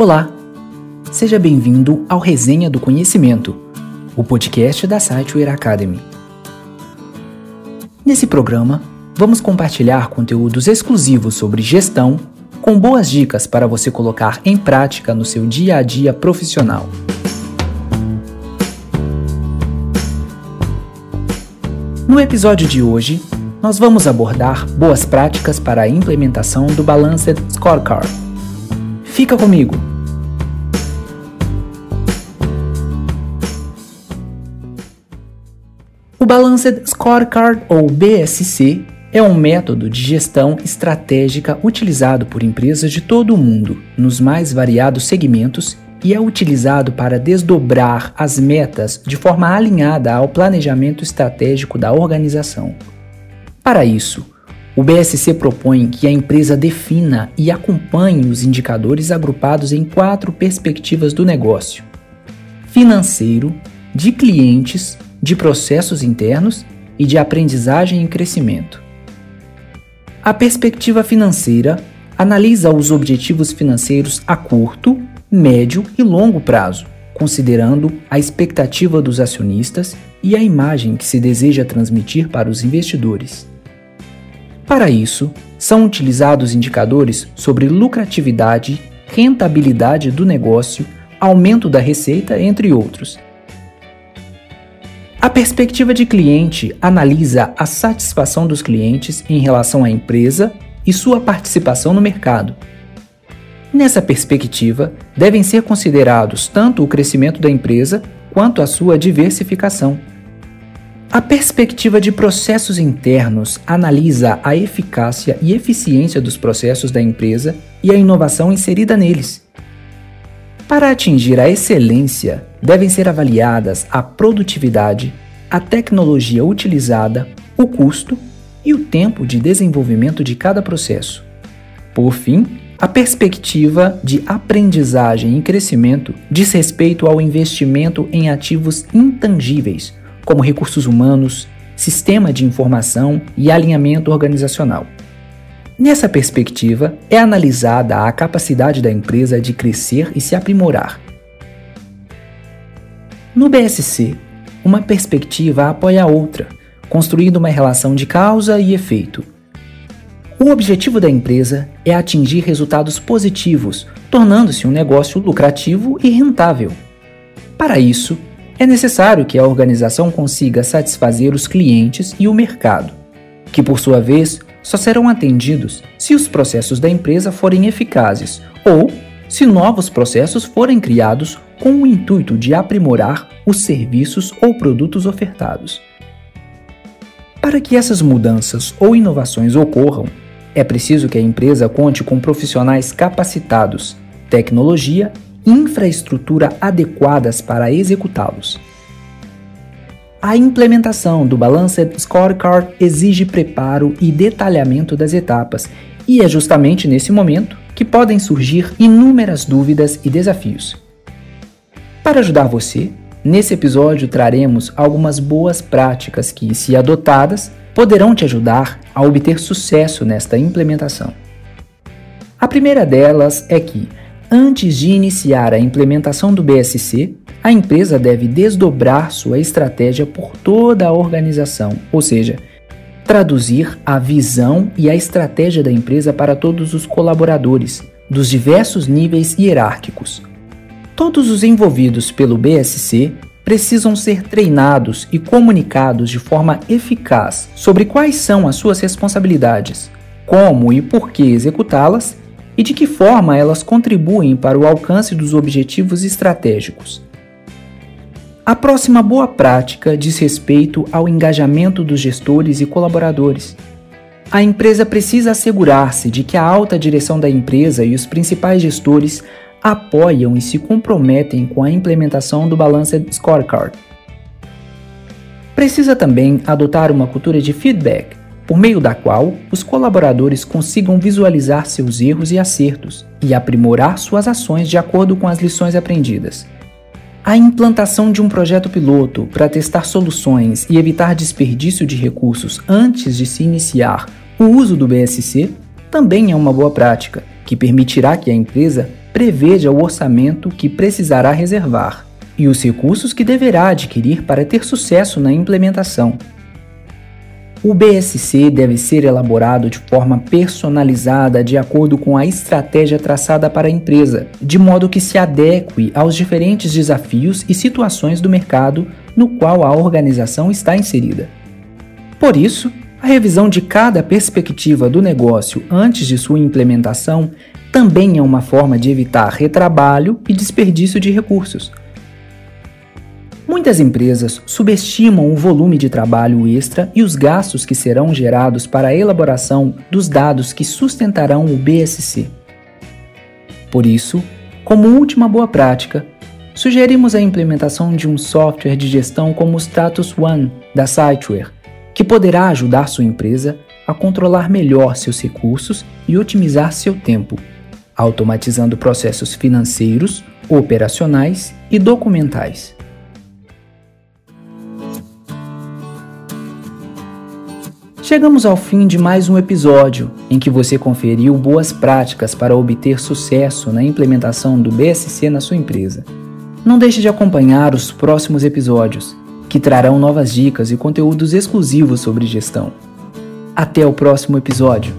Olá! Seja bem-vindo ao Resenha do Conhecimento, o podcast da Siteware Academy. Nesse programa, vamos compartilhar conteúdos exclusivos sobre gestão, com boas dicas para você colocar em prática no seu dia a dia profissional. No episódio de hoje, nós vamos abordar boas práticas para a implementação do Balanced Scorecard. Fica comigo! Balanced Scorecard, ou BSC, é um método de gestão estratégica utilizado por empresas de todo o mundo, nos mais variados segmentos, e é utilizado para desdobrar as metas de forma alinhada ao planejamento estratégico da organização. Para isso, o BSC propõe que a empresa defina e acompanhe os indicadores agrupados em quatro perspectivas do negócio: financeiro, de clientes, de processos internos e de aprendizagem e crescimento. A perspectiva financeira analisa os objetivos financeiros a curto, médio e longo prazo, considerando a expectativa dos acionistas e a imagem que se deseja transmitir para os investidores. Para isso, são utilizados indicadores sobre lucratividade, rentabilidade do negócio, aumento da receita, entre outros, a perspectiva de cliente analisa a satisfação dos clientes em relação à empresa e sua participação no mercado. Nessa perspectiva, devem ser considerados tanto o crescimento da empresa quanto a sua diversificação. A perspectiva de processos internos analisa a eficácia e eficiência dos processos da empresa e a inovação inserida neles. Para atingir a excelência, devem ser avaliadas a produtividade, a tecnologia utilizada, o custo e o tempo de desenvolvimento de cada processo. Por fim, a perspectiva de aprendizagem e crescimento diz respeito ao investimento em ativos intangíveis, como recursos humanos, sistema de informação e alinhamento organizacional. Nessa perspectiva, é analisada a capacidade da empresa de crescer e se aprimorar, no BSC, uma perspectiva apoia a outra, construindo uma relação de causa e efeito. O objetivo da empresa é atingir resultados positivos, tornando-se um negócio lucrativo e rentável. Para isso, é necessário que a organização consiga satisfazer os clientes e o mercado, que por sua vez só serão atendidos se os processos da empresa forem eficazes ou se novos processos forem criados com o intuito de aprimorar os serviços ou produtos ofertados. Para que essas mudanças ou inovações ocorram, é preciso que a empresa conte com profissionais capacitados, tecnologia e infraestrutura adequadas para executá-los. A implementação do Balanced Scorecard exige preparo e detalhamento das etapas, e é justamente nesse momento que podem surgir inúmeras dúvidas e desafios. Para ajudar você, nesse episódio traremos algumas boas práticas que, se adotadas, poderão te ajudar a obter sucesso nesta implementação. A primeira delas é que, antes de iniciar a implementação do BSC, a empresa deve desdobrar sua estratégia por toda a organização, ou seja, traduzir a visão e a estratégia da empresa para todos os colaboradores, dos diversos níveis hierárquicos. Todos os envolvidos pelo BSC precisam ser treinados e comunicados de forma eficaz sobre quais são as suas responsabilidades, como e por que executá-las e de que forma elas contribuem para o alcance dos objetivos estratégicos. A próxima boa prática diz respeito ao engajamento dos gestores e colaboradores. A empresa precisa assegurar-se de que a alta direção da empresa e os principais gestores apoiam e se comprometem com a implementação do Balanced Scorecard. Precisa também adotar uma cultura de feedback, por meio da qual os colaboradores consigam visualizar seus erros e acertos e aprimorar suas ações de acordo com as lições aprendidas. A implantação de um projeto piloto para testar soluções e evitar desperdício de recursos antes de se iniciar o uso do BSC também é uma boa prática, que permitirá que a empresa preveja o orçamento que precisará reservar e os recursos que deverá adquirir para ter sucesso na implementação. O BSC deve ser elaborado de forma personalizada de acordo com a estratégia traçada para a empresa, de modo que se adeque aos diferentes desafios e situações do mercado no qual a organização está inserida. Por isso, a revisão de cada perspectiva do negócio antes de sua implementação também é uma forma de evitar retrabalho e desperdício de recursos Muitas empresas subestimam o volume de trabalho extra e os gastos que serão gerados para a elaboração dos dados que sustentarão o BSC. Por isso, como última boa prática, sugerimos a implementação de um software de gestão como o Status One da Siteware, que poderá ajudar sua empresa a controlar melhor seus recursos e otimizar seu tempo, automatizando processos financeiros, operacionais e documentais. Chegamos ao fim de mais um episódio em que você conferiu boas práticas para obter sucesso na implementação do BSC na sua empresa. Não deixe de acompanhar os próximos episódios, que trarão novas dicas e conteúdos exclusivos sobre gestão. Até o próximo episódio!